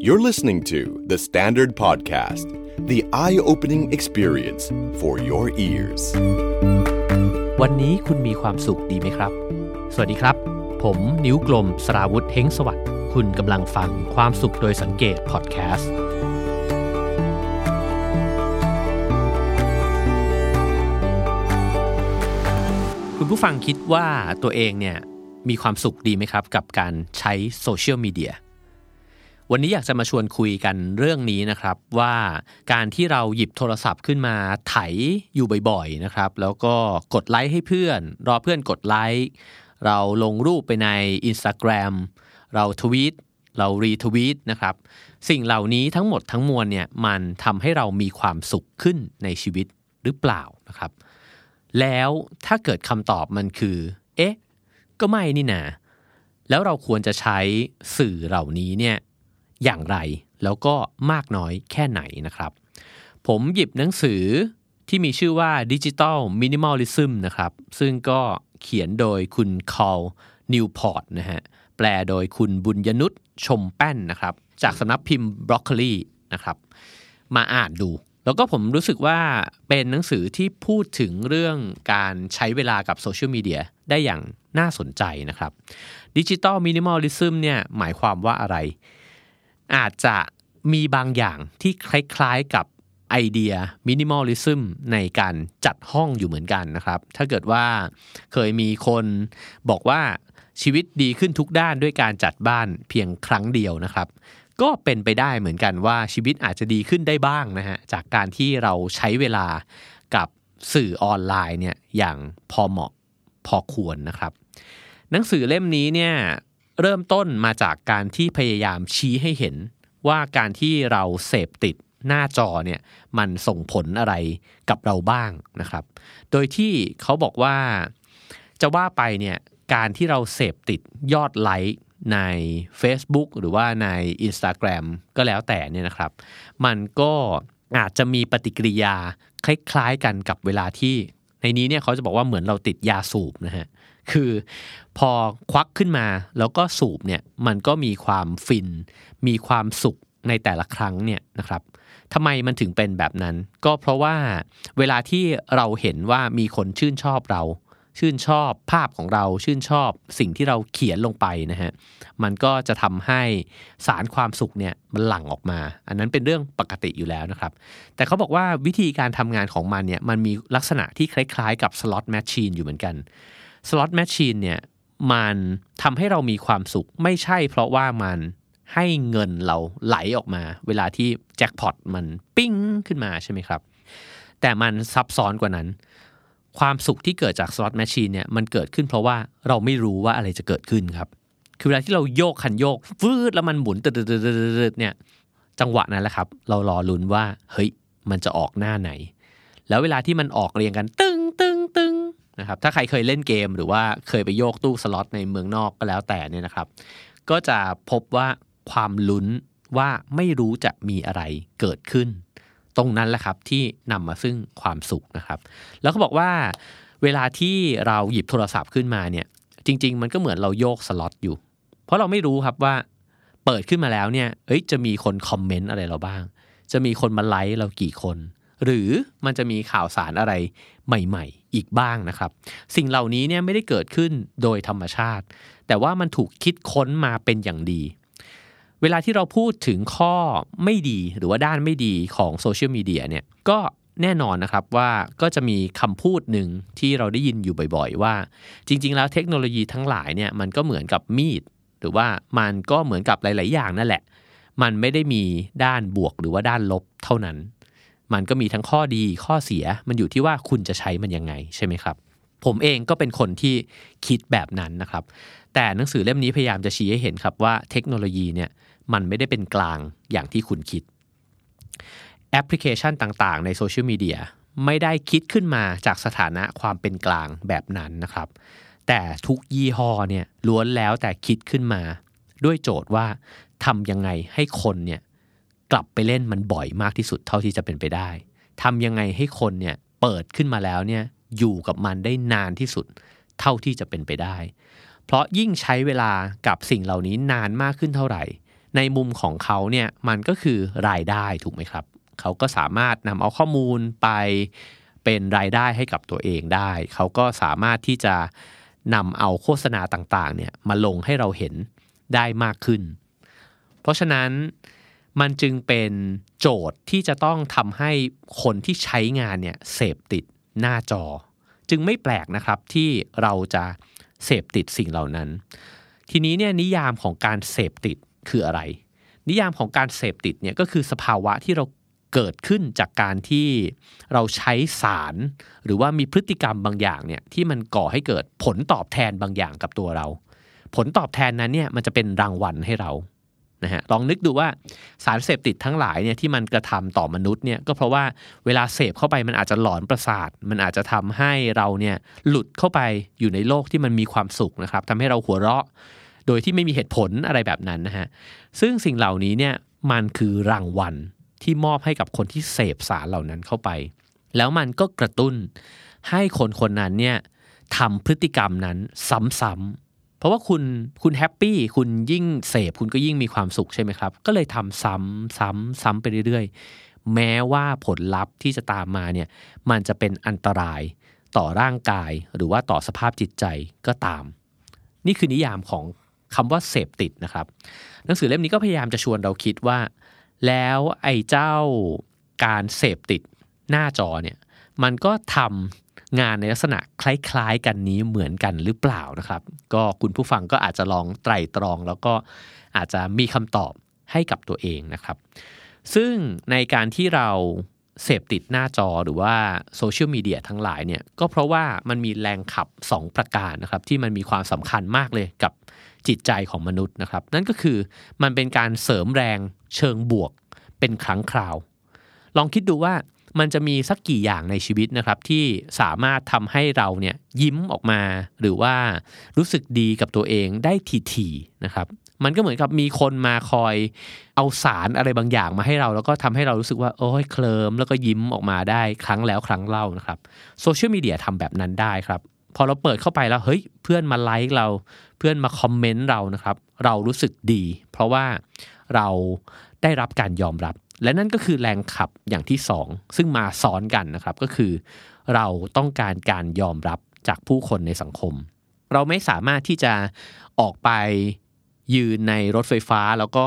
You're listening to The Standard Podcast, the eye opening experience for your ears. วันนี้คุณมีความสุขดีไหมครับ สวัสดีครับ ผมนิ้วกลมสราวุธเฮงสวัสดิ์คุณกำลังฟังความสุขโดยสังเกตพอดแคสต์คุณผู้ฟังคิดว่าตัวเองเนี่ยมีความสุขดีไหมครับ กับการใช้โซเชียลมีเดีย วันนี้อยากจะมาชวนคุยกันเรื่องนี้นะครับ ว่าการที่เราหยิบโทรศัพท์ขึ้นมาไถอยู่บ่อยๆนะครับ แล้วก็กดไลค์ให้เพื่อน รอเพื่อนกดไลค์เราลงรูปไปใน Instagram เราทวีตเรารีทวีตนะครับ สิ่งเหล่านี้ทั้งหมดทั้งมวลเนี่ยมันทำให้เรามีความสุขขึ้นในชีวิตหรือเปล่านะครับ แล้วถ้าเกิดคำตอบมันคือ เอ๊ะ ก็ไม่นี่นาแล้วเราควรจะใช้สื่อเหล่านี้เนี่ย อย่างไร แล้วก็มากน้อยแค่ไหนนะครับ ผมหยิบหนังสือที่มีชื่อว่า Digital Minimalism นะครับ ซึ่งก็เขียนโดยคุณ Cal Newport นะฮะ แปลโดยคุณบุญยนุษชมแป้นนะครับ จากสำนักพิมพ์ Broccoli นะครับ มาอ่านดู แล้วก็ผมรู้สึกว่าเป็นหนังสือที่พูดถึงเรื่องการใช้เวลากับโซเชียลมีเดียได้อย่างน่าสนใจนะครับ digital minimalism เนี่ยหมายความว่าอะไร อาจจะมีบางอย่างที่คล้ายๆกับไอเดีย minimalism ในการจัดห้องอยู่เหมือนกันนะครับ ถ้าเกิดว่าเคยมีคนบอกว่าชีวิตดีขึ้นทุกด้านด้วยการจัดบ้านเพียงครั้งเดียวนะครับ ก็เป็นไปได้เหมือนกันว่าชีวิตอาจจะดีขึ้นได้บ้างนะฮะจากการที่เราใช้เวลากับสื่อออนไลน์เนี่ยอย่างพอเหมาะพอควรนะครับ หนังสือเล่มนี้เนี่ย เริ่มต้นมาจากการที่พยายามชี้ให้เห็นว่าการที่เราเสพติดหน้าจอเนี่ยมันส่งผลอะไรกับเราบ้างนะครับ โดยที่เขาบอกว่าจะว่าไปเนี่ยการที่เราเสพติดยอดไลค์ใน Facebook หรือว่าใน Instagram ก็แล้วแต่เนี่ยนะครับ มันก็อาจจะมีปฏิกิริยาคล้ายๆกันกับเวลาที่ ในนี้เนี่ยเขาจะบอกว่าเหมือนเราติดยาสูบนะฮะ คือพอควักขึ้นมาแล้วก็สูบเนี่ยมันก็มีความฟิน มีความสุขในแต่ละครั้งเนี่ยนะครับทำไมมันถึงเป็นแบบนั้น ก็เพราะว่าเวลาที่เราเห็นว่ามีคนชื่นชอบเรา ชื่นชอบภาพของเราชื่นชอบสิ่งที่เราเขียนลงไปนะฮะมันก็จะทำให้สารความสุขเนี่ยมันหลั่งออกมา อันนั้นเป็นเรื่องปกติอยู่แล้วนะครับ แต่เขาบอกว่าวิธีการทำงานของมันเนี่ยมันมีลักษณะที่คล้ายๆ กับสล็อตแมชชีนอยู่เหมือนกัน สล็อตแมชชีนเนี่ยมันทำให้เรามีความสุขไม่ใช่เพราะว่ามันให้เงินเราไหลออกมา เวลาที่แจ็คพอตมันปิ้งขึ้นมาใช่ไหมครับ แต่มันซับซ้อนกว่านั้น ความสุขที่เกิดจาก slot machine เนี่ยมันเกิดขึ้นเพราะว่าเราไม่รู้ว่าอะไรจะเกิดขึ้นครับ คือเวลาที่เราโยกคันโยกฟืดแล้วมันหมุนตึดๆเนี่ยจังหวะนั้นแหละครับ เรารอลุ้นว่าเฮ้ยมันจะออกหน้าไหน แล้วเวลาที่มันออกเรียงกัน ตึงตึงตึง นะครับถ้าใครเคยเล่นเกมหรือว่าเคยไปโยกตู้สล็อตในเมืองนอกก็แล้วแต่เนี่ยนะครับ ก็จะพบว่าความลุ้นว่าไม่รู้จะมีอะไรเกิดขึ้น ตรงนั้นแหละครับที่นำมาซึ่งความสุขนะครับ แล้วเขาบอกว่า เวลาที่เราหยิบโทรศัพท์ขึ้นมาเนี่ย จริง ๆ มันก็เหมือนเราโยกสล็อตอยู่ เพราะเราไม่รู้ครับว่าเปิดขึ้นมาแล้วเนี่ยเอ้ยจะมีคนคอมเมนต์อะไรเราบ้าง จะมีคนมาไลค์เรากี่คน หรือมันจะมีข่าวสารอะไรใหม่ๆ อีกบ้างนะครับ สิ่งเหล่านี้เนี่ยไม่ได้เกิดขึ้นโดยธรรมชาติ แต่ว่ามันถูกคิดค้นมาเป็นอย่างดี เวลาที่เราพูดถึงข้อไม่ดีหรือว่าด้านไม่ดีของโซเชียลมีเดียเนี่ยก็แน่นอนนะครับว่าก็จะมีคำพูดหนึ่งที่เราได้ยินอยู่บ่อยๆ ว่า จริง ๆ แล้วเทคโนโลยีทั้งหลายเนี่ยมันก็เหมือนกับมีด หรือว่ามันก็เหมือนกับหลาย ๆ อย่างนั่นแหละ มันไม่ได้มีด้านบวกหรือว่าด้านลบเท่านั้น มันก็มีทั้งข้อดีข้อเสียมันอยู่ที่ว่าคุณจะใช้มันยังไงใช่ไหมครับ ผมเองก็เป็นคนที่คิดแบบนั้นนะครับ แต่หนังสือเล่มนี้พยายามจะชี้ให้เห็นครับว่าเทคโนโลยีเนี่ยมันไม่ได้เป็นกลางอย่างที่คุณคิด แอปพลิเคชันต่างๆ ในโซเชียลมีเดียไม่ได้คิดขึ้นมาจากสถานะความเป็นกลางแบบนั้นนะครับ แต่ทุกยี่ห้อเนี่ยล้วนแล้วแต่คิดขึ้นมา ด้วยโจทย์ว่าทำยังไงให้คนเนี่ย กลับไปเล่นมันบ่อยมากที่สุดเท่าที่จะเป็นไปได้ทำยังไงให้คนเนี่ยเปิดขึ้นมาแล้วเนี่ยอยู่กับมันได้นานที่สุดเท่าที่จะเป็นไปได้ เพราะยิ่งใช้เวลากับสิ่งเหล่านี้นานมากขึ้นเท่าไหร่ ในมุมของเขาเนี่ยมันก็คือรายได้ถูกไหมครับ เขาก็สามารถนำเอาข้อมูลไปเป็นรายได้ให้กับตัวเองได้ เขาก็สามารถที่จะนำเอาโฆษณาต่างๆเนี่ยมาลงให้เราเห็นได้มากขึ้น เพราะฉะนั้น มันจึงเป็นโจทย์ที่จะต้องทำให้คนที่ใช้งานเนี่ยเสพติดหน้าจอ จึงไม่แปลกนะครับที่เราจะเสพติดสิ่งเหล่านั้น ทีนี้เนี่ยนิยามของการเสพติดคืออะไร นิยามของการเสพติดเนี่ยก็คือสภาวะที่เราเกิดขึ้นจากการที่เราใช้สาร หรือว่ามีพฤติกรรมบางอย่างเนี่ยที่มันก่อให้เกิดผลตอบแทนบางอย่างกับตัวเรา ผลตอบแทนนั้นเนี่ยมันจะเป็นรางวัลให้เรา นะฮะลองนึกดูว่าสารเสพติดทั้งหลายเนี่ยที่มันกระทำต่อมนุษย์เนี่ยก็เพราะว่าเวลาเสพเข้าไปมันอาจจะหลอนประสาท มันอาจจะทำให้เราเนี่ยหลุดเข้าไปอยู่ในโลกที่มันมีความสุขนะครับทำให้เราหัวเราะ โดยที่ไม่มีเหตุผลอะไรแบบนั้นนะฮะซึ่งสิ่งเหล่านี้เนี่ยมันคือรางวัลที่มอบให้กับคนที่เสพสารเหล่านั้นเข้าไป แล้วมันก็กระตุ้นให้คนคนนั้นเนี่ยทำพฤติกรรมนั้นซ้ำๆ เพราะว่าคุณคุณแฮปปี้คุณยิ่งเสพคุณก็ยิ่งมีความสุขใช่ไหมครับ ก็เลยทำซ้ำซ้ำซ้ำไปเรื่อยๆ แม้ว่าผลลัพธ์ที่จะตามมาเนี่ยมันจะเป็นอันตรายต่อร่างกายหรือว่าต่อสภาพจิตใจก็ตาม นี่คือนิยามของคำว่าเสพติดนะครับ หนังสือเล่มนี้ก็พยายามจะชวนเราคิดว่า แล้วไอ้เจ้าการเสพติดหน้าจอเนี่ยมันก็ทำ งานในลักษณะคล้ายๆ กันนี้เหมือนกันหรือเปล่านะครับ ก็คุณผู้ฟังก็อาจจะลองไตร่ตรอง แล้วก็อาจจะมีคำตอบให้กับตัวเองนะครับ ซึ่งในการที่เราเสพติดหน้าจอหรือว่าโซเชียลมีเดียทั้งหลายเนี่ยก็เพราะว่ามันมีแรงขับ 2 ประการนะครับที่มันมีความสำคัญมากเลยกับจิตใจของมนุษย์นะครับ นั่นก็คือมันเป็นการเสริมแรงเชิงบวกเป็นครั้งคราว ลองคิดดูว่า มันจะมีสักกี่อย่างในชีวิตนะครับ ที่สามารถทำให้เราเนี่ยยิ้มออกมา หรือว่ารู้สึกดีกับตัวเองได้ทีๆนะครับ มันก็เหมือนกับมีคนมาคอยเอาสารอะไรบางอย่างมาให้เรา แล้วก็ทำให้เรารู้สึกว่าโอ้ยเคลิมแล้วก็ยิ้มออกมาได้ครั้งแล้วครั้งเล่านะครับโซเชียลมีเดียทำแบบนั้นได้ครับพอเราเปิดเข้าไปแล้วเฮ้ยเพื่อนมาไลค์เรา เพื่อนมาคอมเมนต์เรานะครับ เรารู้สึกดี เพราะว่าเราได้รับการยอมรับ และนั่นก็คือแรงขับอย่างที่สองซึ่งมาซ้อนกันนะครับก็คือ เราต้องการการยอมรับจากผู้คนในสังคม เราไม่สามารถที่จะออกไปยืนในรถไฟฟ้าแล้วก็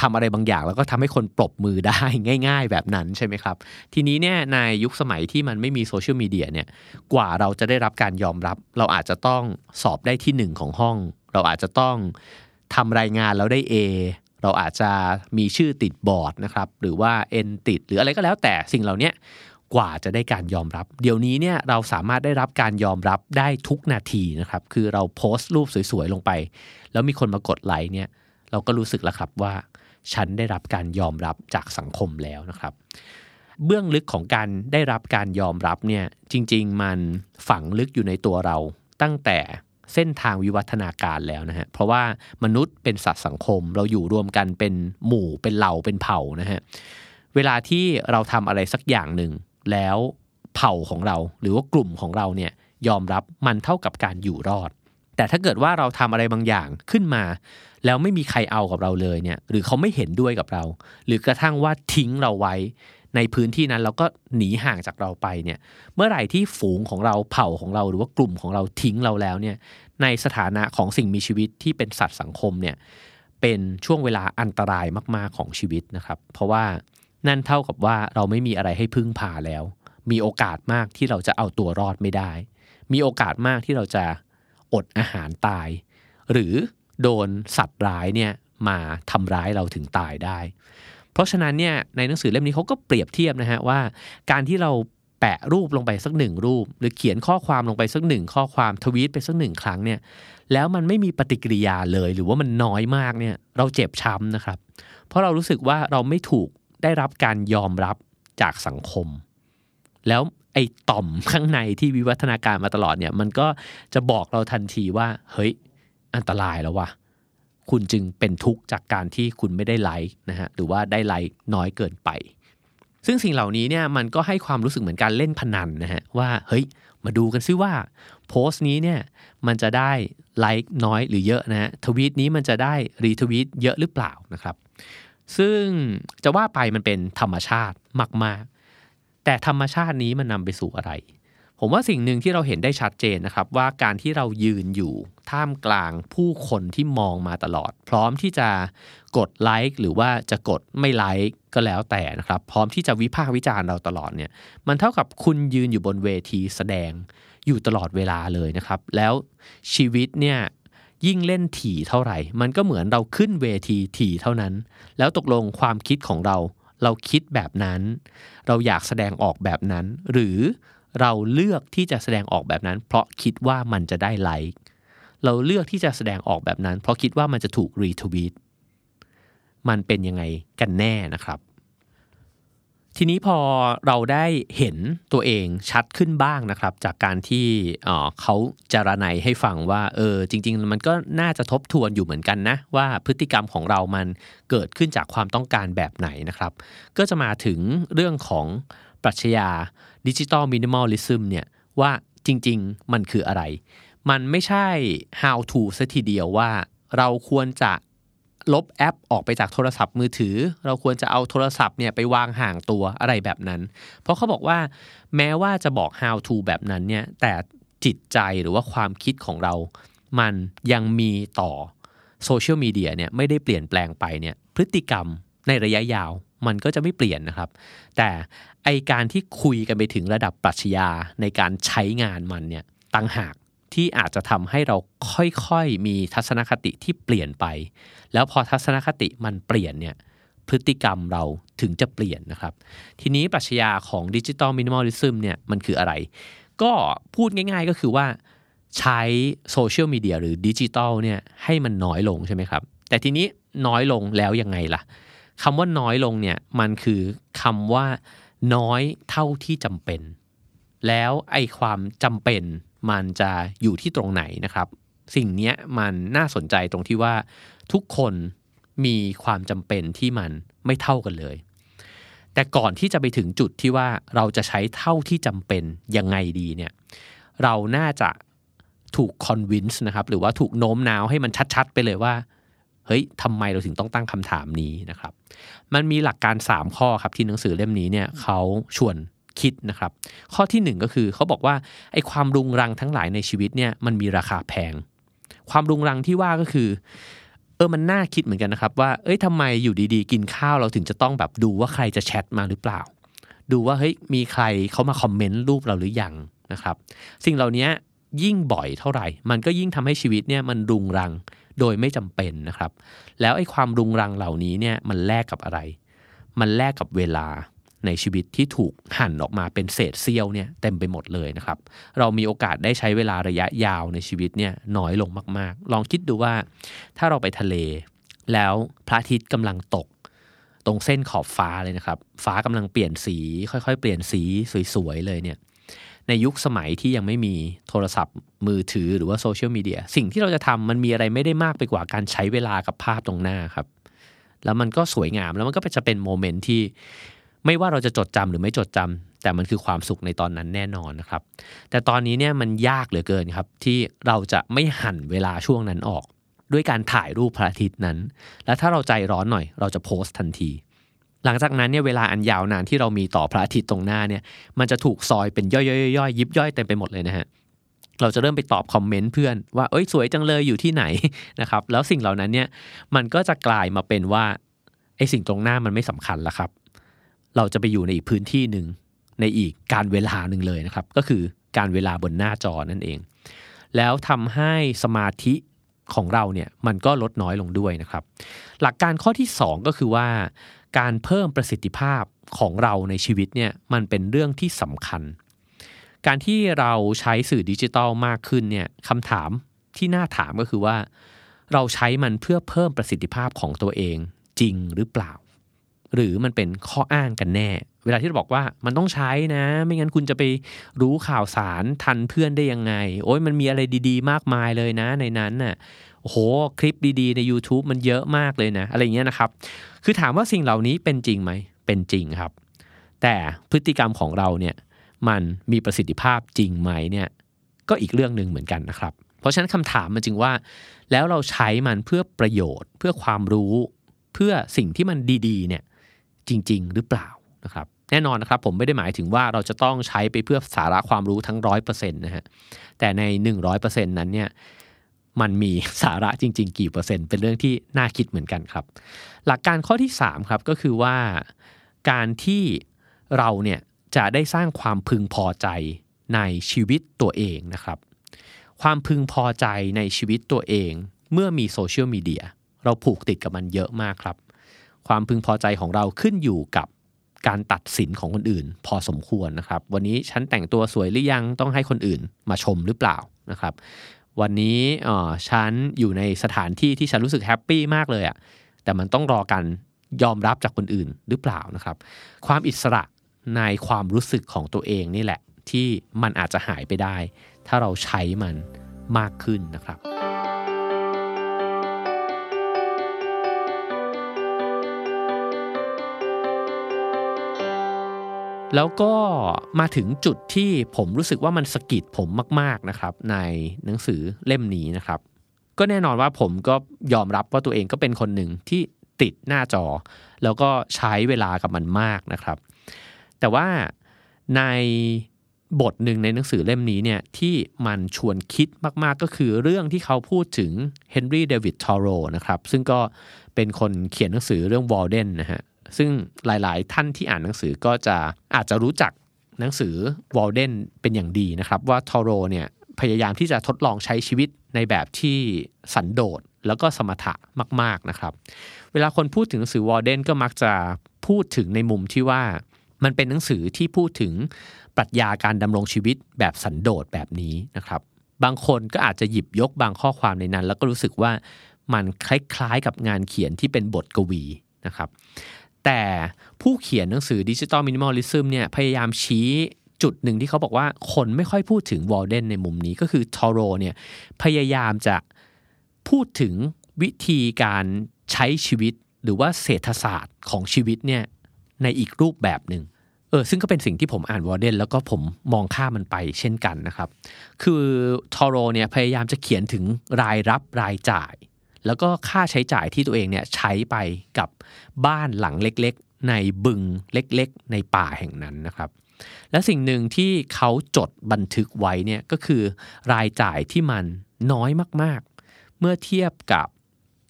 ทำอะไรบางอย่าง แล้วก็ทำให้คนปรบมือได้ง่าย ๆ แบบนั้นใช่ไหมครับ ทีนี้เนี่ยในยุคสมัยที่มันไม่มีโซเชียลมีเดียเนี่ยกว่าเราจะได้รับการยอมรับ เราอาจจะต้องสอบได้ที่หนึ่งของห้อง เราอาจจะต้องทำรายงานแล้วได้ A เราอาจจะมีชื่อติดบอร์ดนะครับหรือว่า N ติดหรืออะไรก็แล้วแต่สิ่งเหล่านี้กว่าจะได้การยอมรับ เดี๋ยวนี้เนี่ยเราสามารถได้รับการยอมรับได้ทุกนาทีนะครับคือเราโพสต์รูปสวยๆลงไป แล้วมีคนมากดไลค์เนี่ยเราก็รู้สึกแล้วครับว่า ฉันได้รับการยอมรับจากสังคมแล้วนะครับ เบื้องลึกของการได้รับการยอมรับเนี่ยจริง ๆ มันฝังลึกอยู่ในตัวเราตั้งแต่ เส้นทางวิวัฒนาการแล้วนะฮะเพราะว่ามนุษย์เป็นสัตว์สังคม เราอยู่รวมกันเป็นหมู่เป็นเหล่าเป็นเผ่านะฮะเวลาที่เราทำอะไรสักอย่างหนึ่งแล้วเผ่าของเรา หรือว่ากลุ่มของเราเนี่ยยอมรับมันเท่ากับการอยู่รอด แต่ถ้าเกิดว่าเราทำอะไรบางอย่างขึ้นมา แล้วไม่มีใครเอากับเราเลยเนี่ยหรือเขาไม่เห็นด้วยกับเรา หรือกระทั่งว่าทิ้งเราไว้ ในพื้นที่นั้นเราก็หนีห่างจากเราไปเนี่ยเมื่อไหร่ที่ฝูงของเราเผ่าของเราหรือว่ากลุ่มของเราทิ้งเราแล้วเนี่ยในสถานะของสิ่งมีชีวิตที่เป็นสัตว์สังคมเนี่ยเป็นช่วงเวลาอันตรายมากๆของชีวิตนะครับ เพราะว่านั่นเท่ากับว่าเราไม่มีอะไรให้พึ่งพาแล้ว มีโอกาสมากที่เราจะเอาตัวรอดไม่ได้ มีโอกาสมากที่เราจะอดอาหารตาย หรือโดนสัตว์ร้ายเนี่ยมาทำร้ายเราถึงตายได้ เพราะฉะนั้นเนี่ยในหนังสือเล่มนี้เขาก็เปรียบเทียบนะฮะว่า การที่เราแปะรูปลงไปสักหนึ่งรูป หรือเขียนข้อความลงไปสักหนึ่งข้อความทวีตไปสักหนึ่งครั้งเนี่ยแล้วมันไม่มีปฏิกิริยาเลย หรือว่ามันน้อยมากเนี่ยเราเจ็บช้ำนะครับ เพราะเรารู้สึกว่าเราไม่ถูกได้รับการยอมรับจากสังคม แล้วไอ้ต่อมข้างในที่วิวัฒนาการมาตลอดเนี่ยมันก็จะบอกเราทันทีว่า เฮ้ย อันตรายแล้ววะ คุณจึงเป็นทุกข์จากการที่คุณไม่ได้ไลค์นะฮะหรือว่าได้ไลค์น้อยเกินไป ซึ่งสิ่งเหล่านี้เนี่ยมันก็ให้ความรู้สึกเหมือนการเล่นพนันนะฮะว่าเฮ้ยมาดูกันซิว่าโพสต์นี้เนี่ยมันจะได้ไลค์น้อยหรือเยอะนะฮะทวีตนี้มันจะได้รีทวีตเยอะหรือเปล่านะครับ ซึ่งจะว่าไปมันเป็นธรรมชาติมาก ๆ แต่ธรรมชาตินี้มันนำไปสู่อะไร ผมว่าสิ่งหนึ่งที่เราเห็นได้ชัดเจนนะครับ ว่าการที่เรายืนอยู่ท่ามกลางผู้คนที่มองมาตลอด พร้อมที่จะกดไลค์หรือว่าจะกดไม่ไลค์ก็แล้วแต่นะครับ พร้อมที่จะวิพากษ์วิจารณ์เราตลอดเนี่ย มันเท่ากับคุณยืนอยู่บนเวทีแสดงอยู่ตลอดเวลาเลยนะครับ แล้วชีวิตเนี่ยยิ่งเล่นถี่เท่าไหร่ มันก็เหมือนเราขึ้นเวทีถี่เท่านั้น แล้วตกลงความคิดของเรา เราคิดแบบนั้น เราอยากแสดงออกแบบนั้น หรือ เราเลือกที่จะแสดงออกแบบนั้น เพราะคิดว่ามันจะได้ไลค์เราเลือกที่จะแสดงออกแบบนั้น เพราะคิดว่ามันจะถูกรีทวีตมันเป็นยังไงกันแน่นะครับ ทีนี้พอเราได้เห็นตัวเองชัดขึ้นบ้างนะครับ จากการที่เขาจาระไนให้ฟังว่าเออจริง ๆ มันก็น่าจะทบทวนอยู่เหมือนกันนะ ว่าพฤติกรรมของเรามันเกิดขึ้นจากความต้องการแบบไหนนะครับ ก็จะมาถึงเรื่องของ ปรัชญา digital minimalism เนี่ยว่าจริง ๆ มันคืออะไร มันไม่ใช่ how to ซะทีเดียวว่า เราควรจะลบแอปออกไปจากโทรศัพท์มือถือ เราควรจะเอาโทรศัพท์เนี่ยไปวางห่างตัวอะไรแบบนั้น เพราะเขาบอกว่าแม้ว่าจะบอก how to แบบนั้นเนี่ยแต่จิตใจหรือว่าความคิดของเรา มันยังมีต่อโซเชียลมีเดียเนี่ยไม่ได้เปลี่ยนแปลงไปเนี่ยพฤติกรรมในระยะยาว มันก็จะไม่เปลี่ยนนะครับ แต่ไอการที่คุยกันไปถึงระดับปรัชญาในการใช้งานมันเนี่ยตั้งหากที่อาจจะทำให้เราค่อยๆมีทัศนคติที่เปลี่ยนไป แล้วพอทัศนคติมันเปลี่ยนเนี่ยพฤติกรรมเราถึงจะเปลี่ยนนะครับ ทีนี้ปรัชญาของ digital minimalism เนี่ยมันคืออะไร ก็พูดง่ายๆก็คือว่าใช้โซเชียลมีเดียหรือดิจิตอลเนี่ยให้มันน้อยลงใช่ไหมครับ แต่ทีนี้น้อยลงแล้วยังไงล่ะ คำว่าน้อยลงเนี่ยมันคือคำว่าน้อยเท่าที่จำเป็น แล้วไอ้ความจำเป็นมันจะอยู่ที่ตรงไหนนะครับ สิ่งนี้มันน่าสนใจตรงที่ว่าทุกคนมีความจำเป็นที่มันไม่เท่ากันเลย แต่ก่อนที่จะไปถึงจุดที่ว่าเราจะใช้เท่าที่จำเป็นยังไงดีเนี่ยเราน่าจะถูกคอนวินส์นะครับหรือว่าถูกโน้มน้าวให้มันชัดๆ ไปเลยว่า เฮ้ยทำไมเราถึงต้องตั้งคำถามนี้นะครับ มันมีหลักการ 3 ข้อครับที่หนังสือเล่มนี้เนี่ยเขาชวนคิดนะครับ ข้อที่ 1 ก็คือเขาบอกว่าไอ้ความรุงรังทั้งหลายในชีวิตเนี่ยมันมีราคาแพง ความรุงรังที่ว่าก็คือเออมันน่าคิดเหมือนกันนะครับว่าเอ้ยทำไมอยู่ดีๆ กินข้าวเราถึงจะต้องแบบดูว่าใครจะแชทมาหรือเปล่า ดูว่าเฮ้ยมีใครเขามาคอมเมนต์รูปเราหรือยังนะครับ สิ่งเหล่านี้ยิ่งบ่อยเท่าไหร่ มันก็ยิ่งทำให้ชีวิตเนี่ยมันรุงรัง โดยไม่จำเป็นนะครับ แล้วไอ้ความรุงรังเหล่านี้เนี่ยมันแลกกับอะไร มันแลกกับเวลาในชีวิตที่ถูกหั่นออกมาเป็นเศษเสี้ยวเนี่ยเต็มไปหมดเลยนะครับ เรามีโอกาสได้ใช้เวลาระยะยาวในชีวิตเนี่ยน้อยลงมากๆ ลองคิดดูว่าถ้าเราไปทะเล แล้วพระอาทิตย์กำลังตก ตรงเส้นขอบฟ้าเลยนะครับ ฟ้ากำลังเปลี่ยนสี ค่อยๆ เปลี่ยนสีสวยๆเลยเนี่ย ในยุคสมัยที่ยังไม่มีโทรศัพท์มือถือหรือว่าโซเชียลมีเดียสิ่งที่เราจะทำมันมีอะไรไม่ได้มากไปกว่าการใช้เวลากับภาพตรงหน้าครับ แล้วมันก็สวยงามแล้วมันก็จะเป็นโมเมนต์ที่ไม่ว่าเราจะจดจำหรือไม่จดจำแต่มันคือความสุขในตอนนั้นแน่นอนนะครับ แต่ตอนนี้เนี่ยมันยากเหลือเกินครับ ที่เราจะไม่หั่นเวลาช่วงนั้นออก ด้วยการถ่ายรูปพระอาทิตย์นั้น และถ้าเราใจร้อนหน่อย เราจะโพสต์ทันที หลังจากนั้นเนี่ยเวลาอันยาวนานที่เรามีต่อพระอาทิตย์ตรงหน้าเนี่ยมันจะถูกซอยเป็นย่อยๆยิบย่อยเต็มไปหมดเลยนะฮะเราจะเริ่มไปตอบคอมเมนต์เพื่อนว่าเอ้ยสวยจังเลยอยู่ที่ไหนนะครับ แล้วสิ่งเหล่านั้นเนี่ยมันก็จะกลายมาเป็นว่าไอ้สิ่งตรงหน้ามันไม่สำคัญแล้วครับ เราจะไปอยู่ในอีกพื้นที่หนึ่งในอีกการเวลาหนึ่งเลยนะครับ ก็คือการเวลาบนหน้าจอนั่นเอง แล้วทำให้สมาธิของเราเนี่ยมันก็ลดน้อยลงด้วยนะครับ หลักการข้อที่ 2 ก็คือว่า การเพิ่มประสิทธิภาพของเราในชีวิตเนี่ยมันเป็นเรื่องที่สำคัญ การที่เราใช้สื่อดิจิทัลมากขึ้นเนี่ยคำถามที่น่าถามก็คือว่า เราใช้มันเพื่อเพิ่มประสิทธิภาพของตัวเองจริงหรือเปล่า หรือมันเป็นข้ออ้างกันแน่ เวลาที่เราบอกว่ามันต้องใช้นะ ไม่งั้นคุณจะไปรู้ข่าวสารทันเพื่อนได้ยังไง โอ้ยมันมีอะไรดี ๆ มากมายเลยนะในนั้นน่ะ โอ้โหคลิปดีๆ ใน YouTube มันเยอะมากเลยนะอะไรเงี้ยนะครับ คือถามว่าสิ่งเหล่านี้เป็นจริงไหม เป็นจริงครับ แต่พฤติกรรมของเราเนี่ยมันมีประสิทธิภาพจริงไหมเนี่ยก็อีกเรื่องหนึ่งเหมือนกันนะครับ เพราะฉะนั้นคำถามมันจึงว่า แล้วเราใช้มันเพื่อประโยชน์ เพื่อความรู้ เพื่อสิ่งที่มันดีๆเนี่ยจริง ๆ หรือเปล่านะครับแน่นอนนะครับผมไม่ได้หมายถึงว่าเราจะต้องใช้ไปเพื่อสาระความรู้ทั้งร้อยเปอร์เซ็นต์นะฮะแต่ในหนึ่งร้อยเปอร์เซ็นต์นั้นเนี่ย มันมีสาระจริง ๆ กี่เปอร์เซ็นต์เป็นเรื่องที่น่าคิดเหมือนกันครับ หลักการข้อที่3ครับก็คือว่าการที่เราเนี่ยจะได้สร้างความพึงพอใจในชีวิตตัวเองนะครับ ความพึงพอใจในชีวิตตัวเอง เมื่อมีโซเชียลมีเดียเราผูกติดกับมันเยอะมากครับ ความพึงพอใจของเราขึ้นอยู่กับการตัดสินของคนอื่น พอสมควรนะครับ วันนี้ฉันแต่งตัวสวยหรือยังต้องให้คนอื่นมาชมหรือเปล่านะครับ วันนี้ฉันอยู่ในสถานที่ที่ฉันรู้สึกแฮปปี้มากเลยอะ่ะแต่มันต้องรอการยอมรับจากคนอื่นหรือเปล่านะครับ ความอิสระในความรู้สึกของตัวเองนี่แหละ ที่มันอาจจะหายไปได้ ถ้าเราใช้มันมากขึ้นนะครับ แล้วก็มาถึงจุดที่ผมรู้สึกว่ามันสะกิดผมมาก ๆนะครับ ในหนังสือเล่มนี้นะครับ ก็แน่นอนว่าผมก็ยอมรับว่าตัวเองก็เป็นคนหนึ่งที่ติดหน้าจอ แล้วก็ใช้เวลากับมันมากนะครับ แต่ว่าในบทหนึ่งในหนังสือเล่มนี้เนี่ยที่มันชวนคิดมาก ๆ ก็คือเรื่องที่เขาพูดถึงเฮนรี่เดวิดทอโรนะครับ ซึ่งก็เป็นคนเขียนหนังสือเรื่องวอลเดนนะฮะ ซึ่งหลายๆ ท่านที่อ่านหนังสือก็จะอาจจะรู้จักหนังสือวอลเดนเป็นอย่างดีนะครับ ว่าทอโรเนี่ยพยายามที่จะทดลองใช้ชีวิตในแบบที่สันโดษแล้วก็สมถะมาก ๆนะครับ เวลาคนพูดถึงหนังสือวอร์เดนก็มักจะพูดถึงในมุมที่ว่ามันเป็นหนังสือที่พูดถึงปรัชญาการดำรงชีวิตแบบสันโดษแบบนี้นะครับ บางคนก็อาจจะหยิบยกบางข้อความในนั้น แล้วก็รู้สึกว่ามันคล้ายๆกับงานเขียนที่เป็นบทกวีนะครับ แต่ผู้เขียนหนังสือ Digital Minimalism เนี่ยพยายามชี้จุดหนึ่งที่เขาบอกว่าคนไม่ค่อยพูดถึงวอลเดนในมุมนี้ก็คือทอโรเนี่ยพยายามจะพูดถึงวิธีการใช้ชีวิตหรือว่าเศรษฐศาสตร์ของชีวิตเนี่ยในอีกรูปแบบหนึ่งเออซึ่งก็เป็นสิ่งที่ผมอ่านวอลเดนแล้วก็ผมมองข้ามมันไปเช่นกันนะครับ คือทอโรเนี่ยพยายามจะเขียนถึงรายรับรายจ่าย แล้วก็ค่าใช้จ่ายที่ตัวเองเนี่ยใช้ไปกับบ้านหลังเล็กๆ ในบึงเล็กๆ ในป่าแห่งนั้นนะครับ และสิ่งหนึ่งที่เขาจดบันทึกไว้เนี่ยก็คือรายจ่ายที่มันน้อยมากๆ เมื่อเทียบกับ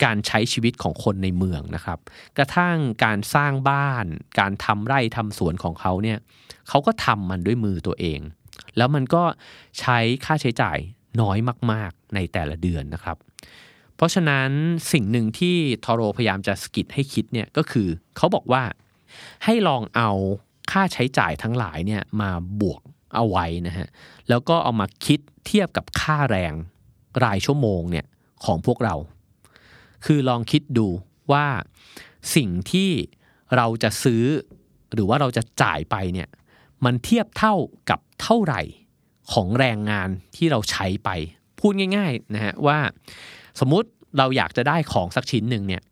การใช้ชีวิตของคนในเมืองนะครับ กระทั่งการสร้างบ้าน การทำไร่ทำสวนของเขาเนี่ยเขาก็ทำมันด้วยมือตัวเอง แล้วมันก็ใช้ค่าใช้จ่ายน้อยมาก ๆ ในแต่ละเดือนนะครับ เพราะฉะนั้นสิ่งหนึ่งที่ทอโรพยายามจะสกิดให้คิดเนี่ยก็คือเขาบอกว่าให้ลองเอาค่าใช้จ่ายทั้งหลายเนี่ยมาบวกเอาไว้นะฮะแล้วก็เอามาคิดเทียบกับค่าแรงรายชั่วโมงเนี่ยของพวกเรา คือลองคิดดูว่าสิ่งที่เราจะซื้อ หรือว่าเราจะจ่ายไปเนี่ยมันเทียบเท่ากับเท่าไหร่ของแรงงานที่เราใช้ไป พูดง่ายๆนะฮะว่า สมมุติเราอยากจะได้ของสักชิ้นหนึ่งเนี่ย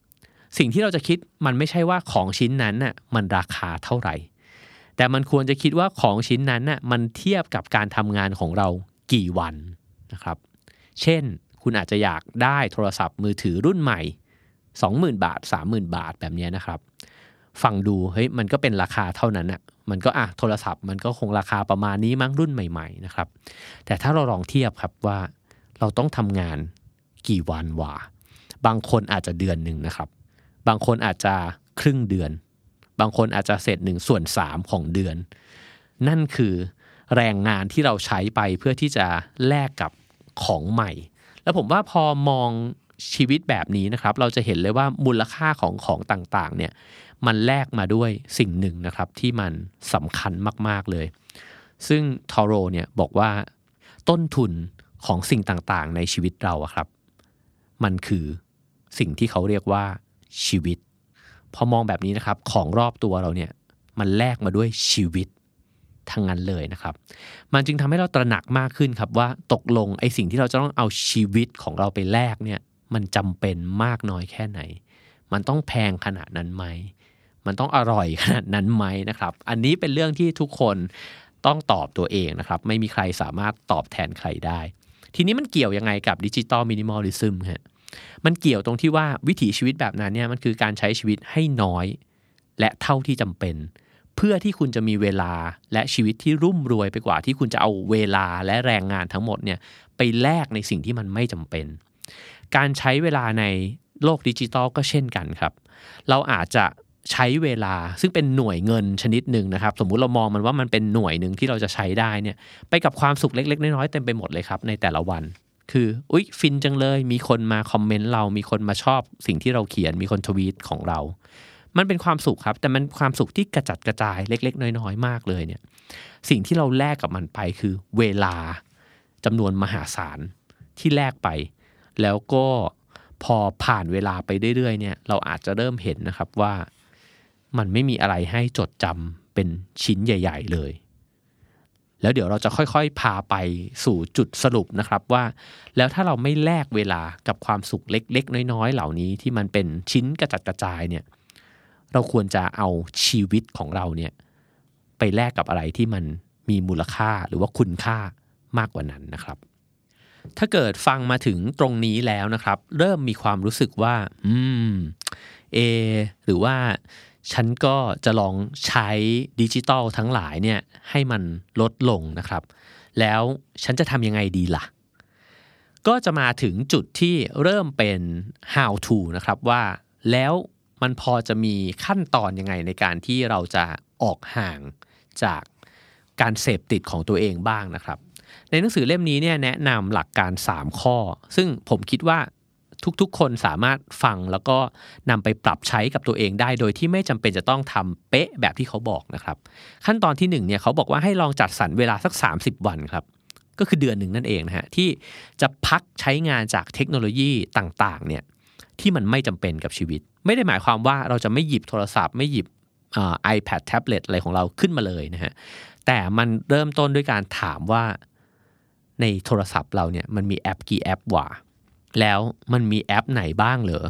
สิ่งที่เราจะคิดมันไม่ใช่ว่าของชิ้นนั้นน่ะมันราคาเท่าไหร่ แต่มันควรจะคิดว่าของชิ้นนั้นน่ะมันเทียบกับการทำงานของเรากี่วันนะครับ เช่นคุณอาจจะอยากได้โทรศัพท์มือถือรุ่นใหม่ 20,000 บาท 30,000 บาทแบบนี้นะครับ ฟังดูเฮ้ยมันก็เป็นราคาเท่านั้นอะมันก็อะโทรศัพท์มันก็คงราคาประมาณนี้มั้งรุ่นใหม่ ๆนะครับ แต่ถ้าเราลองเทียบครับว่าเราต้องทำงาน กี่วันวะบางคนอาจจะเดือนหนึ่งนะครับ บางคนอาจจะครึ่งเดือน บางคนอาจจะเสร็จหนึ่งส่วนสามของเดือน นั่นคือแรงงานที่เราใช้ไปเพื่อที่จะแลกกับของใหม่ แล้วผมว่าพอมองชีวิตแบบนี้นะครับ เราจะเห็นเลยว่ามูลค่าของของต่างๆ เนี่ย มันแลกมาด้วยสิ่งหนึ่งนะครับ ที่มันสำคัญมากๆเลย ซึ่งทอโรเนี่ยบอกว่าต้นทุนของสิ่งต่างๆ ในชีวิตเราครับ มันคือสิ่งที่เขาเรียกว่าชีวิต พอมองแบบนี้นะครับของรอบตัวเราเนี่ยมันแลกมาด้วยชีวิตทั้งนั้นเลยนะครับ มันจึงทำให้เราตระหนักมากขึ้นครับว่าตกลงไอ้สิ่งที่เราจะต้องเอาชีวิตของเราไปแลกเนี่ยมันจำเป็นมากน้อยแค่ไหน มันต้องแพงขนาดนั้นไหม มันต้องอร่อยขนาดนั้นไหมนะครับ อันนี้เป็นเรื่องที่ทุกคนต้องตอบตัวเองนะครับ ไม่มีใครสามารถตอบแทนใครได้ ทีนี้มันเกี่ยวยังไงกับ digital minimalism ฮะมันเกี่ยวตรงที่ว่าวิถีชีวิตแบบนั้นเนี่ยมันคือการใช้ชีวิตให้น้อย และเท่าที่จำเป็น เพื่อที่คุณจะมีเวลาและชีวิตที่รุ่มรวยไปกว่าที่คุณจะเอาเวลาและแรงงานทั้งหมดเนี่ยไปแลกในสิ่งที่มันไม่จำเป็น การใช้เวลาในโลกดิจิตอลก็เช่นกันครับ เราอาจจะ ใช้เวลาซึ่งเป็นหน่วยเงินชนิดหนึ่งนะครับ สมมุติเรามองมันว่ามันเป็นหน่วยหนึ่งที่เราจะใช้ได้เนี่ยไปกับความสุขเล็ก ๆ น้อยๆเต็มไปหมดเลยครับในแต่ละวัน คืออุ๊ยฟินจังเลย มีคนมาคอมเมนต์เรามีคนมาชอบสิ่งที่เราเขียนมีคนทวีตของเรา มันเป็นความสุขครับ แต่มันความสุขที่กระจัดกระจายเล็ก ๆ น้อยๆมากเลยเนี่ยสิ่งที่เราแลกกับมันไปคือเวลาจำนวนมหาศาลที่แลกไป แล้วก็พอผ่านเวลาไปเรื่อยๆเนี่ยเราอาจจะเริ่มเห็นนะครับว่า มันไม่มีอะไรให้จดจำเป็นชิ้นใหญ่ ๆ เลย แล้วเดี๋ยวเราจะค่อยๆ พาไปสู่จุดสรุปนะครับว่า แล้วถ้าเราไม่แลกเวลากับความสุขเล็ก ๆ น้อย ๆ เหล่านี้ที่มันเป็นชิ้นกระจัดกระจายเนี่ยเราควรจะเอาชีวิตของเราเนี่ยไปแลกกับอะไรที่มันมีมูลค่าหรือว่าคุณค่ามากกว่านั้นนะครับ ถ้าเกิดฟังมาถึงตรงนี้แล้วนะครับ เริ่มมีความรู้สึกว่า อืม เอ หรือว่า ฉันก็จะลองใช้ดิจิตอลทั้งหลายเนี่ยให้มันลดลงนะครับ แล้วฉันจะทำยังไงดีละ่ะ ก็จะมาถึงจุดที่เริ่มเป็น how to นะครับว่าแล้วมันพอจะมีขั้นตอนยังไงในการที่เราจะออกห่างจากการเสพติดของตัวเองบ้างนะครับ ในหนังสือเล่มนี้เนี่ยแนะนำหลักการ 3 ข้อ ซึ่งผมคิดว่า ทุกๆ คนสามารถฟังแล้วก็นำไปปรับใช้กับตัวเองได้ โดยที่ไม่จำเป็นจะต้องทำเป๊ะแบบที่เขาบอกนะครับ ขั้นตอนที่1เนี่ยเขาบอกว่าให้ลองจัดสรรเวลาสัก 30 วันครับก็คือเดือนหนึ่งนั่นเองนะฮะที่จะพักใช้งานจากเทคโนโลยีต่างๆเนี่ยที่มันไม่จำเป็นกับชีวิต ไม่ได้หมายความว่าเราจะไม่หยิบโทรศัพท์ ไม่หยิบไอแพดแท็บเล็ตอะไรของเราขึ้นมาเลยนะฮะแต่มันเริ่มต้นด้วยการถามว่าในโทรศัพท์เราเนี่ยมันมีแอปกี่แอปว่า แล้วมันมีแอปไหนบ้างเหรอ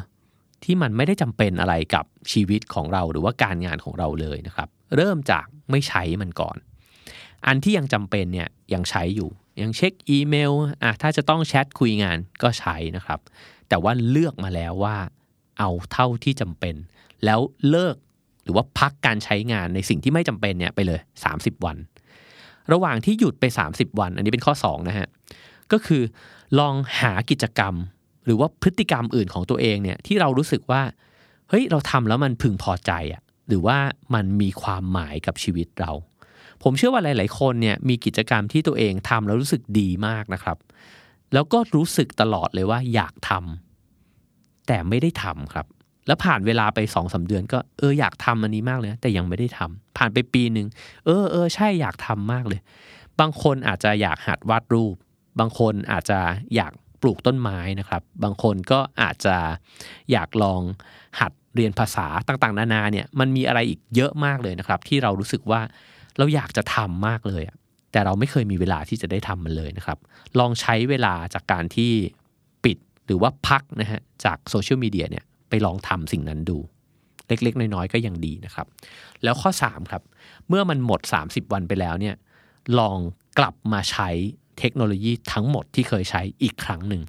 ที่มันไม่ได้จำเป็นอะไรกับชีวิตของเราหรือว่าการงานของเราเลยนะครับ เริ่มจากไม่ใช้มันก่อน อันที่ยังจำเป็นเนี่ยยังใช้อยู่ ยังเช็คอีเมลอะถ้าจะต้องแชทคุยงานก็ใช้นะครับ แต่ว่าเลือกมาแล้วว่า เอาเท่าที่จำเป็น แล้วเลิกหรือว่าพักการใช้งานในสิ่งที่ไม่จำเป็นเนี่ยไปเลย 30 วัน ระหว่างที่หยุดไป 30 วัน อันนี้เป็นข้อ2นะฮะก็คือ ลองหากิจกรรม หรือว่าพฤติกรรมอื่นของตัวเองเนี่ยที่เรารู้สึกว่าเฮ้ยเราทำแล้วมันพึงพอใจอะหรือว่ามันมีความหมายกับชีวิตเรา ผมเชื่อว่าหลาย ๆ คนเนี่ยมีกิจกรรมที่ตัวเองทำแล้วรู้สึกดีมากนะครับ แล้วก็รู้สึกตลอดเลยว่าอยากทำแต่ไม่ได้ทำครับแล้วผ่านเวลาไปสองสาเดือนก็เอออยากทำอันนี้มากเลยแต่ยังไม่ได้ทำผ่านไปปีหนึ่งเออเออใช่อยากทำมากเลย บางคนอาจจะอยากหัดวาดรูป บางคนอาจจะอยากปลูกต้นไม้นะครับ บางคนก็อาจจะอยากลองหัดเรียนภาษาต่างๆ นานาเนี่ยมันมีอะไรอีกเยอะมากเลยนะครับ ที่เรารู้สึกว่าเราอยากจะทำมากเลยแต่เราไม่เคยมีเวลาที่จะได้ทำมันเลยนะครับ ลองใช้เวลาจากการที่ปิดหรือว่าพักนะฮะจากโซเชียลมีเดียเนี่ยไปลองทำสิ่งนั้นดู เล็กๆ น้อยๆ ก็ยังดีนะครับ แล้วข้อ 3 ครับ เมื่อมันหมด 30 วันไปแล้วเนี่ยลองกลับมาใช้ เทคโนโลยีทั้งหมดที่เคยใช้อีกครั้งหนึ่ง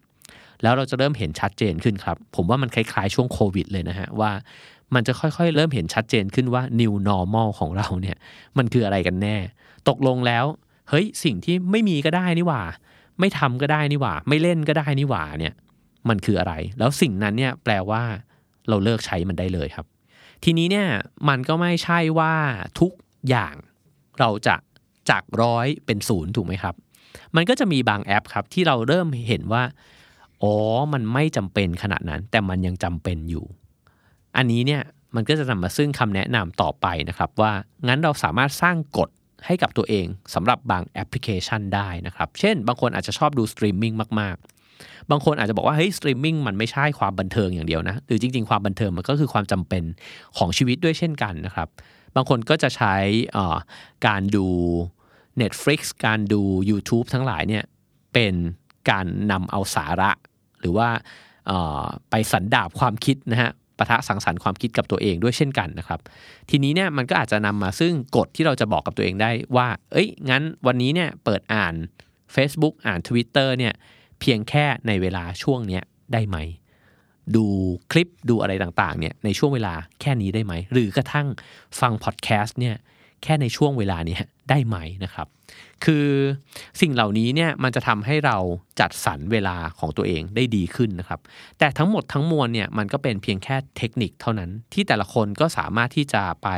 แล้วเราจะเริ่มเห็นชัดเจนขึ้นครับ ผมว่ามันคล้ายๆช่วงโควิดเลยนะฮะว่ามันจะค่อยๆ เริ่มเห็นชัดเจนขึ้นว่า new normal ของเราเนี่ยมันคืออะไรกันแน่ ตกลงแล้ว เฮ้ยสิ่งที่ไม่มีก็ได้นี่หว่า ไม่ทำก็ได้นี่หว่า ไม่เล่นก็ได้นี่หว่าเนี่ยมันคืออะไร แล้วสิ่งนั้นเนี่ยแปลว่า เราเลิกใช้มันได้เลยครับ ทีนี้เนี่ยมันก็ไม่ใช่ว่าทุกอย่างเราจะจากร้อยเป็นศูนย์ถูกไหมครับ มันก็จะมีบางแอปครับที่เราเริ่มเห็นว่าอ๋อมันไม่จำเป็นขนาดนั้น แต่มันยังจำเป็นอยู่ อันนี้เนี่ยมันก็จะนำมาซึ่งคำแนะนำต่อไปนะครับว่างั้นเราสามารถสร้างกฎให้กับตัวเองสำหรับบางแอปพลิเคชันได้นะครับ เช่น บางคนอาจจะชอบดูสตรีมมิ่งมาก ๆ บางคนอาจจะบอกว่าเฮ้ยสตรีมมิ่งมันไม่ใช่ความบันเทิงอย่างเดียวนะหรือจริง ๆ ความบันเทิงมันก็คือความจำเป็นของชีวิตด้วยเช่นกันนะครับ บางคนก็จะใช้การดู Netflix การดู YouTube ทั้งหลายเนี่ยเป็นการนำเอาสาระ หรือว่าไปสันดาปความคิดนะฮะปะทะสังสรรค์ความคิดกับตัวเองด้วยเช่นกันนะครับ ทีนี้เนี่ยมันก็อาจจะนำมาซึ่งกฎที่เราจะบอกกับตัวเองได้ว่า เอ้ย งั้นวันนี้เนี่ยเปิดอ่าน Facebook อ่าน Twitter เนี่ยเพียงแค่ในเวลาช่วงเนี้ยได้ไหม ดูคลิปดูอะไรต่างๆเนี่ยในช่วงเวลาแค่นี้ได้ไหม หรือกระทั่งฟังพอดแคสต์เนี่ย แค่ในช่วงเวลานี้ได้ไหมนะครับ คือสิ่งเหล่านี้เนี่ยมันจะทำให้เราจัดสรรเวลาของตัวเองได้ดีขึ้นนะครับ แต่ทั้งหมดทั้งมวลเนี่ยมันก็เป็นเพียงแค่เทคนิคเท่านั้น ที่แต่ละคนก็สามารถที่จะไป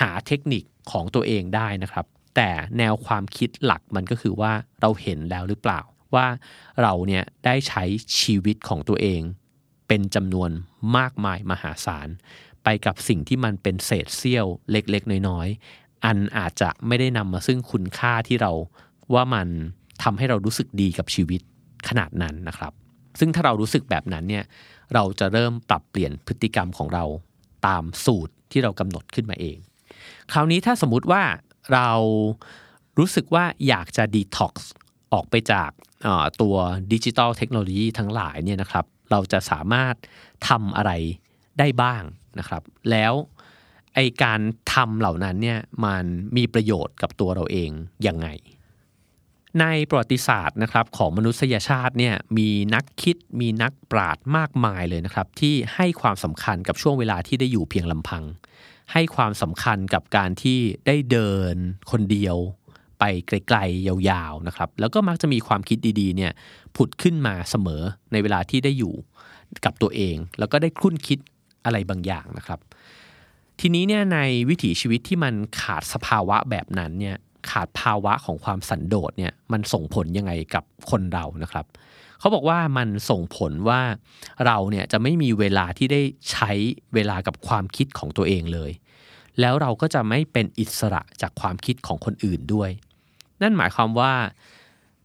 หาเทคนิคของตัวเองได้นะครับ แต่แนวความคิดหลักมันก็คือว่าเราเห็นแล้วหรือเปล่าว่าเราเนี่ยได้ใช้ชีวิตของตัวเอง เป็นจำนวนมากมายมหาศาล ไปกับสิ่งที่มันเป็นเศษเสี้ยวเล็กๆ น้อยๆ อันอาจจะไม่ได้นำมาซึ่งคุณค่าที่เราว่ามันทำให้เรารู้สึกดีกับชีวิตขนาดนั้นนะครับ ซึ่งถ้าเรารู้สึกแบบนั้นเนี่ยเราจะเริ่มปรับเปลี่ยนพฤติกรรมของเราตามสูตรที่เรากำหนดขึ้นมาเอง คราวนี้ถ้าสมมติว่าเรารู้สึกว่าอยากจะดีท็อกซ์ออกไปจากตัวดิจิตอลเทคโนโลยีทั้งหลายเนี่ยนะครับ เราจะสามารถทำอะไรได้บ้าง นะครับ แล้วไอ้การทำเหล่านั้นเนี่ยมันมีประโยชน์กับตัวเราเองยังไง ในประวัติศาสตร์นะครับของมนุษยชาติเนี่ยมีนักคิดมีนักปราชญ์มากมายเลยนะครับ ที่ให้ความสำคัญกับช่วงเวลาที่ได้อยู่เพียงลำพัง ให้ความสำคัญกับการที่ได้เดินคนเดียวไปไกลๆยาวๆนะครับ แล้วก็มักจะมีความคิดดีๆเนี่ยผุดขึ้นมาเสมอในเวลาที่ได้อยู่กับตัวเอง แล้วก็ได้คุ้นคิด อะไรบางอย่างนะครับ ทีนี้เนี่ยในวิถีชีวิตที่มันขาดสภาวะแบบนั้นเนี่ยขาดภาวะของความสันโดษเนี่ยมันส่งผลยังไงกับคนเรานะครับเขาบอกว่ามันส่งผลว่าเราเนี่ยจะไม่มีเวลาที่ได้ใช้เวลากับความคิดของตัวเองเลย แล้วเราก็จะไม่เป็นอิสระจากความคิดของคนอื่นด้วย นั่นหมายความว่า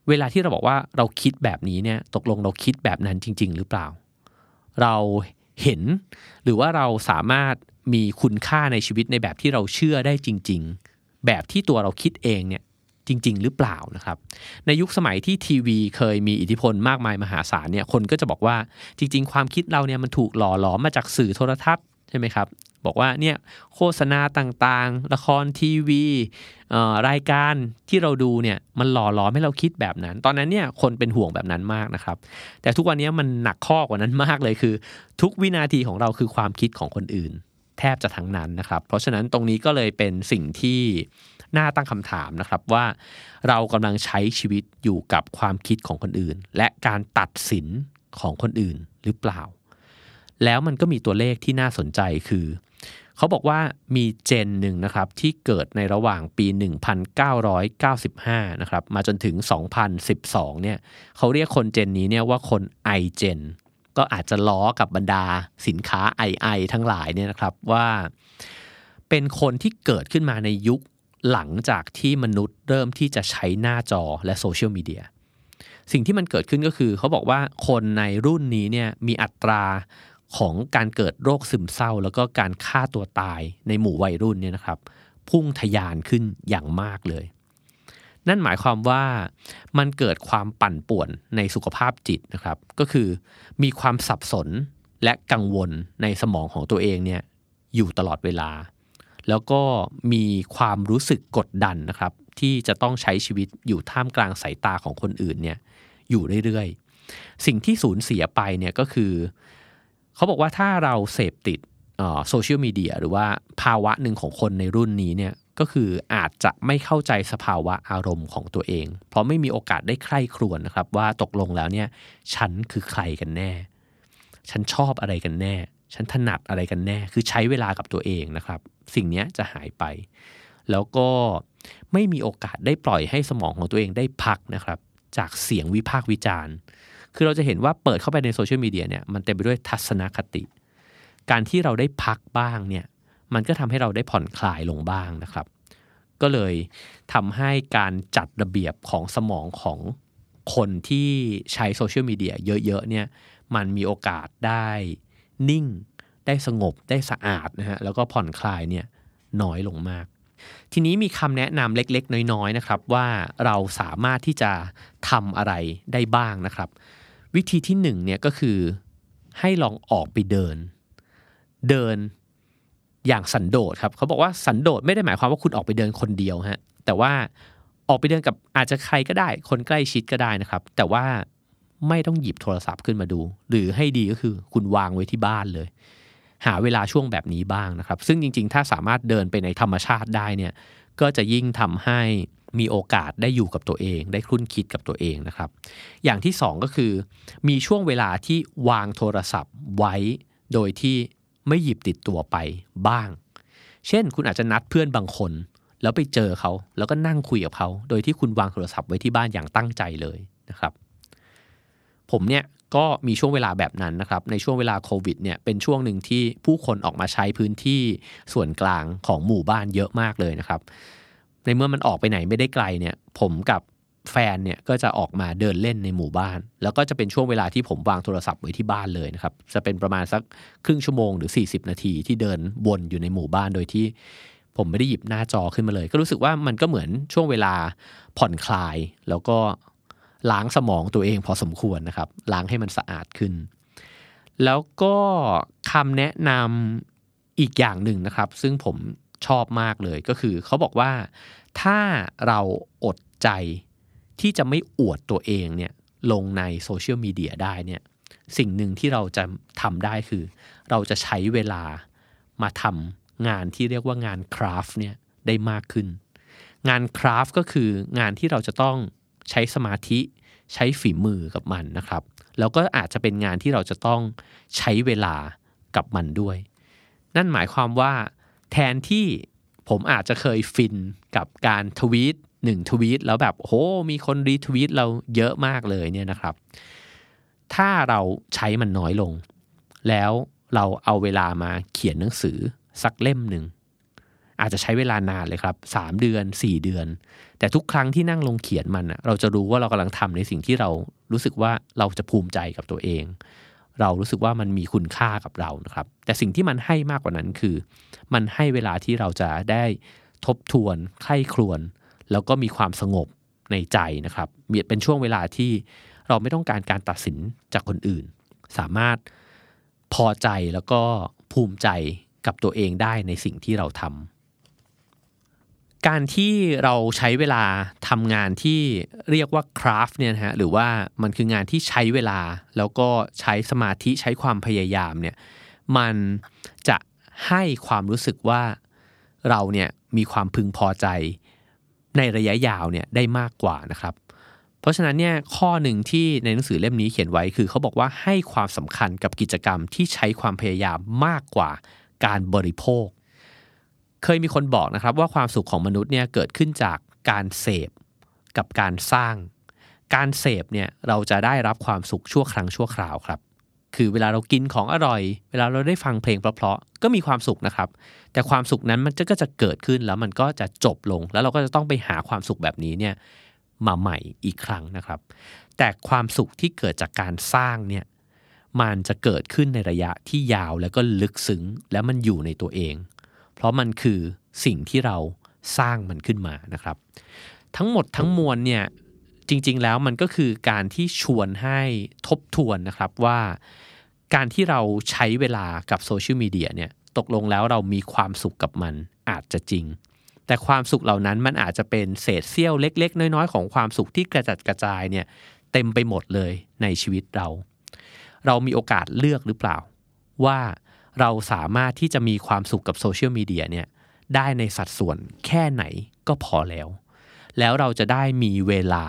เวลาที่เราบอกว่าเราคิดแบบนี้เนี่ยตกลงเราคิดแบบนั้นจริง ๆ หรือเปล่า เรา เห็น หรือว่าเราสามารถมีคุณค่าในชีวิตในแบบที่เราเชื่อได้จริง ๆ แบบที่ตัวเราคิดเองเนี่ยจริง ๆ หรือเปล่านะครับ ในยุคสมัยที่ทีวีเคยมีอิทธิพลมากมายมหาศาลเนี่ยคนก็จะบอกว่าจริง ๆ ความคิดเราเนี่ยมันถูกหล่อหลอมมาจากสื่อโทรทัศน์ใช่ไหมครับ บอกว่าเนี่ยโฆษณาต่างๆ ละครทีวีรายการที่เราดูเนี่ยมันหล่อหลอมให้เราคิดแบบนั้น ตอนนั้นเนี่ยคนเป็นห่วงแบบนั้นมากนะครับ แต่ทุกวันนี้มันหนักข้อกว่านั้นมากเลยคือ ทุกวินาทีของเราคือความคิดของคนอื่น แทบจะทั้งนั้นนะครับ เพราะฉะนั้นตรงนี้ก็เลยเป็นสิ่งที่น่าตั้งคำถามนะครับว่า เรากำลังใช้ชีวิตอยู่กับความคิดของคนอื่น และการตัดสินของคนอื่นหรือเปล่า แล้วมันก็มีตัวเลขที่น่าสนใจคือ เขาบอกว่ามีเจนหนึ่งนะครับที่เกิดในระหว่างปี 1995 นะครับมาจนถึง 2012 เนี่ยเขาเรียกคนเจนนี้เนี่ยว่าคนไอเจนก็อาจจะล้อกับบรรดาสินค้า II ทั้งหลายเนี่ยนะครับว่า เป็นคนที่เกิดขึ้นมาในยุคหลังจากที่มนุษย์เริ่มที่จะใช้หน้าจอและโซเชียลมีเดียสิ่งที่มันเกิดขึ้นก็คือเขาบอกว่าคนในรุ่นนี้เนี่ยมีอัตรา ของการเกิดโรคซึมเศร้า แล้วก็การฆ่าตัวตายในหมู่วัยรุ่นเนี่ยนะครับ พุ่งทะยานขึ้นอย่างมากเลย นั่นหมายความว่ามันเกิดความปั่นป่วนในสุขภาพจิตนะครับ ก็คือมีความสับสนและกังวลในสมองของตัวเองเนี่ยอยู่ตลอดเวลา แล้วก็มีความรู้สึกกดดันนะครับ ที่จะต้องใช้ชีวิตอยู่ท่ามกลางสายตาของคนอื่นเนี่ยอยู่เรื่อยๆ สิ่งที่สูญเสียไปเนี่ยก็คือ เขาบอกว่าถ้าเราเสพติดโซเชียลมีเดียหรือว่าภาวะหนึ่งของคนในรุ่นนี้เนี่ยก็คืออาจจะไม่เข้าใจสภาวะอารมณ์ของตัวเอง เพราะไม่มีโอกาสได้ใคร่ครวญนะครับ ว่าตกลงแล้วเนี่ยฉันคือใครกันแน่ ฉันชอบอะไรกันแน่ ฉันถนัดอะไรกันแน่ คือใช้เวลากับตัวเองนะครับ สิ่งนี้จะหายไป แล้วก็ไม่มีโอกาสได้ปล่อยให้สมองของตัวเองได้พักนะครับ จากเสียงวิพากษ์วิจารณ์ คือเราจะเห็นว่าเปิดเข้าไปในโซเชียลมีเดียเนี่ยมันเต็มไปด้วยทัศนคติ การที่เราได้พักบ้างเนี่ยมันก็ทำให้เราได้ผ่อนคลายลงบ้างนะครับ ก็เลยทำให้การจัดระเบียบของสมองของคนที่ใช้โซเชียลมีเดียเยอะๆเนี่ยมันมีโอกาสได้นิ่ง ได้สงบได้สะอาดนะฮะแล้วก็ผ่อนคลายเนี่ยน้อยลงมาก ทีนี้มีคำแนะนำเล็กๆ น้อยๆนะครับว่าเราสามารถที่จะทำอะไรได้บ้างนะครับ วิธีที่หนึ่งเนี่ยก็คือให้ลองออกไปเดิน เดินอย่างสันโดษครับเขาบอกว่าสันโดษไม่ได้หมายความว่าคุณออกไปเดินคนเดียวฮะแต่ว่าออกไปเดินกับอาจจะใครก็ได้ คนใกล้ชิดก็ได้นะครับ แต่ว่าไม่ต้องหยิบโทรศัพท์ขึ้นมาดู หรือให้ดีก็คือคุณวางไว้ที่บ้านเลย หาเวลาช่วงแบบนี้บ้างนะครับ ซึ่งจริง ๆ ถ้าสามารถเดินไปในธรรมชาติได้เนี่ยก็จะยิ่งทำให้ มีโอกาสได้อยู่กับตัวเอง ได้คุ้นคิดกับตัวเองนะครับ อย่างที่สองก็คือ มีช่วงเวลาที่วางโทรศัพท์ไว้ โดยที่ไม่หยิบติดตัวไปบ้าง เช่น คุณอาจจะนัดเพื่อนบางคน แล้วไปเจอเขา แล้วก็นั่งคุยกับเขา โดยที่คุณวางโทรศัพท์ไว้ที่บ้านอย่างตั้งใจเลยนะครับ ผมเนี่ยก็มีช่วงเวลาแบบนั้นนะครับ ในช่วงเวลาโควิดเนี่ยเป็นช่วงหนึ่งที่ผู้คนออกมาใช้พื้นที่ส่วนกลางของหมู่บ้านเยอะมากเลยนะครับ ในเมื่อมันออกไปไหนไม่ได้ไกลเนี่ย ผมกับแฟนเนี่ยก็จะออกมาเดินเล่นในหมู่บ้าน แล้วก็จะเป็นช่วงเวลาที่ผมวางโทรศัพท์ไว้ที่บ้านเลยนะครับ จะเป็นประมาณสักครึ่งชั่วโมงหรือ 40 นาทีที่เดินวนอยู่ในหมู่บ้านโดยที่ผมไม่ได้หยิบหน้าจอขึ้นมาเลย ก็รู้สึกว่ามันก็เหมือนช่วงเวลาผ่อนคลาย แล้วก็ล้างสมองตัวเองพอสมควรนะครับ ล้างให้มันสะอาดขึ้น แล้วก็คำแนะนำอีกอย่างหนึ่งนะครับ ซึ่งผม ชอบมากเลยก็คือเขาบอกว่าถ้าเราอดใจที่จะไม่อวดตัวเองเนี่ยลงในโซเชียลมีเดียได้เนี่ยสิ่งหนึ่งที่เราจะทำได้คือ เราจะใช้เวลามาทำงานที่เรียกว่างานคราฟเนี่ยได้มากขึ้น งานคราฟก็คืองานที่เราจะต้องใช้สมาธิใช้ฝีมือกับมันนะครับ แล้วก็อาจจะเป็นงานที่เราจะต้องใช้เวลากับมันด้วย นั่นหมายความว่า แทนที่ผมอาจจะเคยฟินกับการทวีตหนึ่งทวีตแล้วแบบโหมีคนรีทวีตเราเยอะมากเลยเนี่ยนะครับ ถ้าเราใช้มันน้อยลง แล้วเราเอาเวลามาเขียนหนังสือสักเล่มหนึ่งอาจจะใช้เวลานานเลยครับสามเดือนสี่เดือน แต่ทุกครั้งที่นั่งลงเขียนมันเราจะรู้ว่าเรากำลังทำในสิ่งที่เรารู้สึกว่าเราจะภูมิใจกับตัวเอง เรารู้สึกว่ามันมีคุณค่ากับเรานะครับ แต่สิ่งที่มันให้มากกว่านั้นคือ มันให้เวลาที่เราจะได้ทบทวนไข้ครวน แล้วก็มีความสงบในใจนะครับเป็นช่วงเวลาที่เราไม่ต้องการการตัดสินจากคนอื่น สามารถพอใจแล้วก็ภูมิใจกับตัวเองได้ในสิ่งที่เราทำ การที่เราใช้เวลาทำงานที่เรียกว่าคราฟเนี่ยนะฮะหรือว่ามันคืองานที่ใช้เวลาแล้วก็ใช้สมาธิใช้ความพยายามเนี่ยมันจะให้ความรู้สึกว่าเราเนี่ยมีความพึงพอใจในระยะยาวเนี่ยได้มากกว่านะครับ เพราะฉะนั้นเนี่ยข้อหนึ่งที่ในหนังสือเล่มนี้เขียนไว้คือเขาบอกว่าให้ความสำคัญกับกิจกรรมที่ใช้ความพยายามมากกว่าการบริโภค เคยมีคนบอกนะครับว่าความสุขของมนุษย์เนี่ยเกิดขึ้นจากการเสพกับการสร้าง การเสพเนี่ยเราจะได้รับความสุขชั่วครั้งชั่วคราวครับ คือเวลาเรากินของอร่อย เวลาเราได้ฟังเพลงเพราะๆก็มีความสุขนะครับ แต่ความสุขนั้นมันก็จะเกิดขึ้นแล้วมันก็จะจบลง แล้วเราก็จะต้องไปหาความสุขแบบนี้เนี่ยมาใหม่อีกครั้งนะครับ แต่ความสุขที่เกิดจากการสร้างเนี่ยมันจะเกิดขึ้นในระยะที่ยาวแล้วก็ลึกซึ้ง และมันอยู่ในตัวเอง เพราะมันคือสิ่งที่เราสร้างมันขึ้นมานะครับ ทั้งหมดทั้งมวลเนี่ยจริง ๆ แล้วมันก็คือการที่ชวนให้ทบทวนนะครับว่าการที่เราใช้เวลากับโซเชียลมีเดียเนี่ยตกลงแล้วเรามีความสุขกับมันอาจจะจริง แต่ความสุขเหล่านั้นมันอาจจะเป็นเศษเสี้ยวเล็ก ๆ น้อย ๆ ของความสุขที่กระจัดกระจายเนี่ยเต็มไปหมดเลยในชีวิตเรา เรามีโอกาสเลือกหรือเปล่า ว่า เราสามารถที่จะมีความสุขกับโซเชียลมีเดียเนี่ยได้ในสัดส่วนแค่ไหนก็พอแล้ว แล้วเราจะได้มีเวลา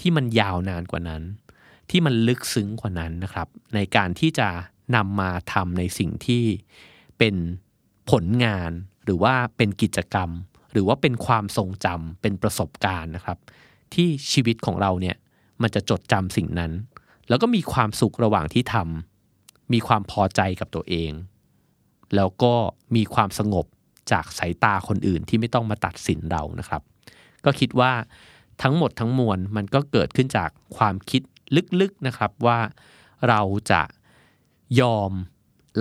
ที่มันยาวนานกว่านั้น ที่มันลึกซึ้งกว่านั้นนะครับ ในการที่จะนำมาทำในสิ่งที่เป็นผลงานหรือว่าเป็นกิจกรรม หรือว่าเป็นความทรงจำเป็นประสบการณ์นะครับ ที่ชีวิตของเราเนี่ยมันจะจดจำสิ่งนั้น แล้วก็มีความสุขระหว่างที่ทำมีความพอใจกับตัวเอง แล้วก็มีความสงบจากสายตาคนอื่นที่ไม่ต้องมาตัดสินเรานะครับ ก็คิดว่าทั้งหมดทั้งมวลมันก็เกิดขึ้นจากความคิดลึกๆนะครับว่าเราจะยอม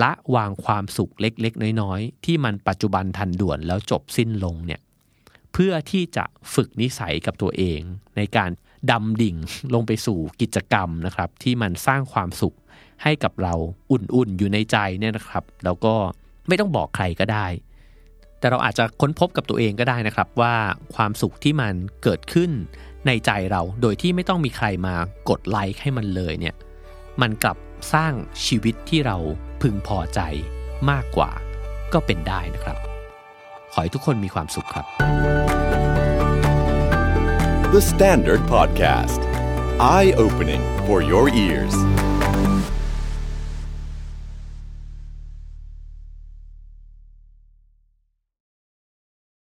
ละวางความสุขเล็ก ๆ น้อย ๆ ที่มันปัจจุบันทันด่วนแล้วจบสิ้นลงเนี่ยเพื่อที่จะฝึกนิสัยกับตัวเอง ในการดำดิ่งลงไปสู่กิจกรรมนะครับ ที่มันสร้างความสุขให้กับเราอุ่นๆอยู่ในใจเนี่ยนะครับ แล้วก็ ไม่ต้องบอกใครก็ได้ แต่เราอาจจะค้นพบกับตัวเองก็ได้นะครับว่าความสุขที่มันเกิดขึ้นในใจเราโดยที่ไม่ต้องมีใครมากดไลค์ให้มันเลยเนี่ยมันกลับสร้างชีวิตที่เราพึงพอใจมากกว่าก็เป็นได้นะครับ ขอให้ทุกคนมีความสุขครับ The Standard Podcast. Eye opening for your ears.